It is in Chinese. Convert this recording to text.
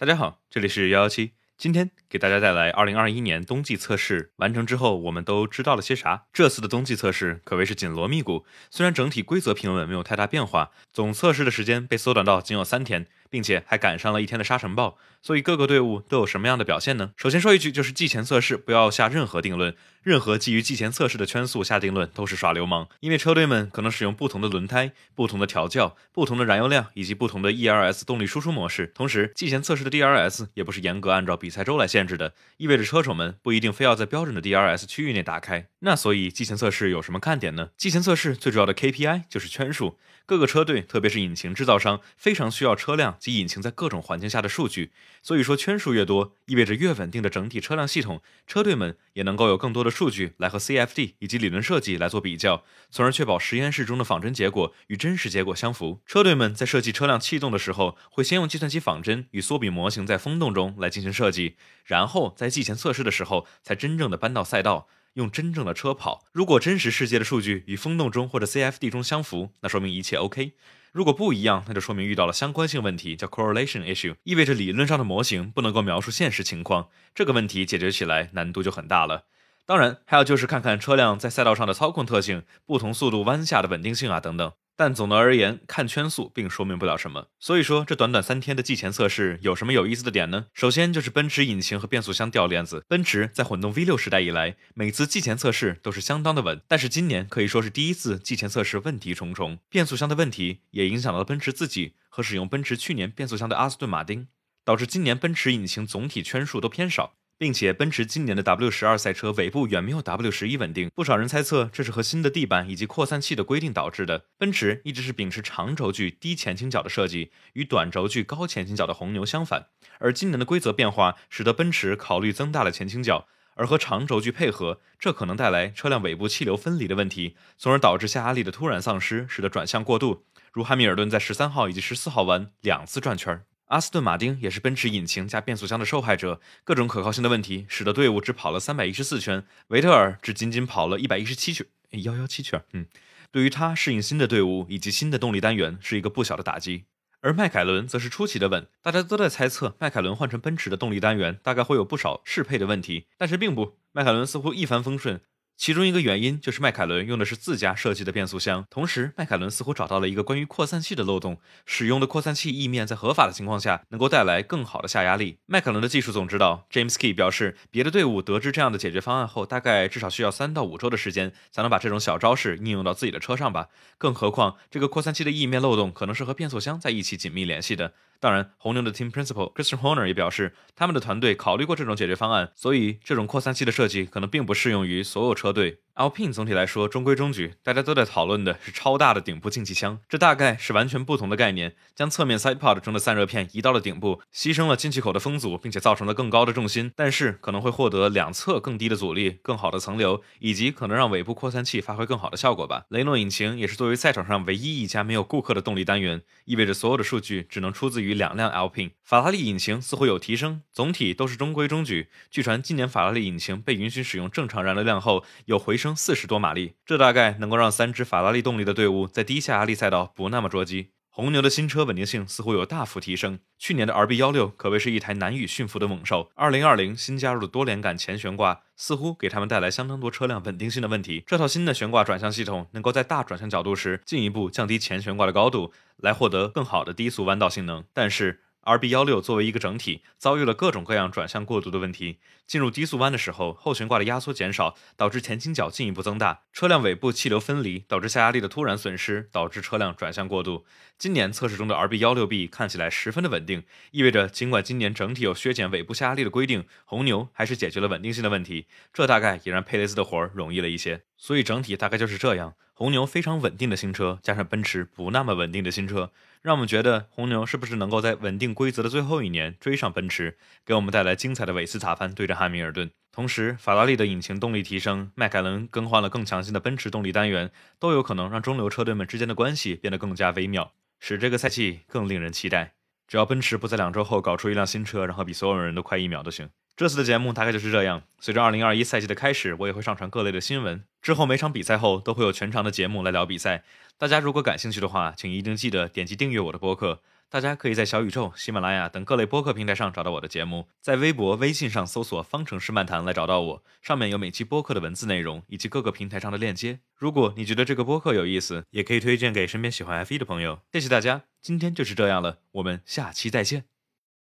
大家好，这里是幺幺七，今天给大家带来二零二一年冬季测试完成之后，我们都知道了些啥？这次的冬季测试可谓是紧锣密鼓，虽然整体规则平稳，没有太大变化，总测试的时间被缩短到仅有三天。并且还赶上了一天的沙尘暴，所以各个队伍都有什么样的表现呢？首先说一句，就是季前测试不要下任何定论，任何基于季前测试的圈速下定论都是耍流氓，因为车队们可能使用不同的轮胎、不同的调教、不同的燃油量以及不同的 ERS 动力输出模式。同时，季前测试的 DRS 也不是严格按照比赛周来限制的，意味着车手们不一定非要在标准的 DRS 区域内打开。那所以季前测试有什么看点呢？季前测试最主要的 KPI 就是圈数，各个车队，特别是引擎制造商，非常需要车辆。及引擎在各种环境下的数据，所以说圈数越多，意味着越稳定的整体车辆系统，车队们也能够有更多的数据来和 CFD 以及理论设计来做比较，从而确保实验室中的仿真结果与真实结果相符。车队们在设计车辆气动的时候，会先用计算机仿真与缩比模型在风洞中来进行设计，然后在季前测试的时候才真正的搬到赛道，用真正的车跑。如果真实世界的数据与风洞中或者 CFD 中相符，那说明一切 OK。如果不一样，那就说明遇到了相关性问题，叫 correlation issue，意味着理论上的模型不能够描述现实情况。这个问题解决起来难度就很大了。当然，还有就是看看车辆在赛道上的操控特性、不同速度弯下的稳定性啊等等。但总的而言，看圈速并说明不了什么。所以说，这短短三天的季前测试有什么有意思的点呢？首先就是奔驰引擎和变速箱掉链子。奔驰在混动 V6 时代以来，每次季前测试都是相当的稳，但是今年可以说是第一次季前测试问题重重。变速箱的问题也影响到了奔驰自己和使用奔驰去年变速箱的阿斯顿马丁，导致今年奔驰引擎总体圈数都偏少。并且奔驰今年的 W 十二赛车尾部远没有 W 十一稳定，不少人猜测这是和新的地板以及扩散器的规定导致的。奔驰一直是秉持长轴距低前倾角的设计，与短轴距高前倾角的红牛相反。而今年的规则变化使得奔驰考虑增大了前倾角，而和长轴距配合，这可能带来车辆尾部气流分离的问题，从而导致下压力的突然丧失，使得转向过度，如汉密尔顿在十三号以及十四号弯两次转圈儿。阿斯顿马丁也是奔驰引擎加变速箱的受害者，各种可靠性的问题使得队伍只跑了三百一十四圈，维特尔只仅仅跑了一百一十七圈，幺幺七圈。嗯，对于他适应新的队伍以及新的动力单元是一个不小的打击。而迈凯伦则是出奇的稳，大家都在猜测迈凯伦换成奔驰的动力单元大概会有不少适配的问题，但是并不，迈凯伦似乎一帆风顺。其中一个原因就是迈凯伦用的是自家设计的变速箱，同时迈凯伦似乎找到了一个关于扩散器的漏洞，使用的扩散器翼面在合法的情况下能够带来更好的下压力。迈凯伦的技术总指导 James Key 表示，别的队伍得知这样的解决方案后，大概至少需要三到五周的时间才能把这种小招式应用到自己的车上吧。更何况这个扩散器的翼面漏洞可能是和变速箱在一起紧密联系的。当然，红牛的 Team Principal Christian Horner 也表示，他们的团队考虑过这种解决方案，所以这种扩散器的设计可能并不适用于所有车队。Alpine 总体来说中规中矩，大家都在讨论的是超大的顶部进气箱，这大概是完全不同的概念。将侧面 side pod 中的散热片移到了顶部，牺牲了进气口的风阻，并且造成了更高的重心，但是可能会获得两侧更低的阻力、更好的层流，以及可能让尾部扩散器发挥更好的效果吧。雷诺引擎也是作为赛场上唯一一家没有顾客的动力单元，意味着所有的数据只能出自于两辆 Alpine。法拉利引擎似乎有提升，总体都是中规中矩。据传今年法拉利引擎被允许使用正常燃油量后，有回升四十多马力。这大概能够让三支法拉利动力的队伍在低下压力赛道不那么捉鸡。红牛的新车稳定性似乎有大幅提升，去年的 RB 幺六可谓是一台难以驯服的猛兽。二零二零新加入的多连杆前悬挂似乎给他们带来相当多车辆稳定性的问题。这套新的悬挂转向系统能够在大转向角度时进一步降低前悬挂的高度，来获得更好的低速弯道性能。但是。RB 幺六作为一个整体，遭遇了各种各样转向过度的问题。进入低速弯的时候，后悬挂的压缩减少，导致前倾角进一步增大；车辆尾部气流分离，导致下压力的突然损失，导致车辆转向过度。今年测试中的 RB 幺六 B 看起来十分的稳定，意味着尽管今年整体有削减尾部下压力的规定，红牛还是解决了稳定性的问题。这大概也让佩雷斯的活儿容易了一些。所以整体大概就是这样：红牛非常稳定的新车，加上奔驰不那么稳定的新车。让我们觉得红牛是不是能够在稳定规则的最后一年追上奔驰，给我们带来精彩的韦斯塔潘对阵汉密尔顿。同时，法拉利的引擎动力提升，迈凯伦更换了更强劲的奔驰动力单元，都有可能让中流车队们之间的关系变得更加微妙，使这个赛季更令人期待。只要奔驰不在两周后搞出一辆新车，然后比所有人都快一秒都行。这次的节目大概就是这样。随着2021赛季的开始，我也会上传各类的新闻。之后每场比赛后都会有全长的节目来聊比赛。大家如果感兴趣的话，请一定记得点击订阅我的播客。大家可以在小宇宙、喜马拉雅等各类播客平台上找到我的节目，在微博、微信上搜索“方程式漫谈”来找到我，上面有每期播客的文字内容以及各个平台上的链接。如果你觉得这个播客有意思，也可以推荐给身边喜欢 F1 的朋友。谢谢大家，今天就是这样了，我们下期再见。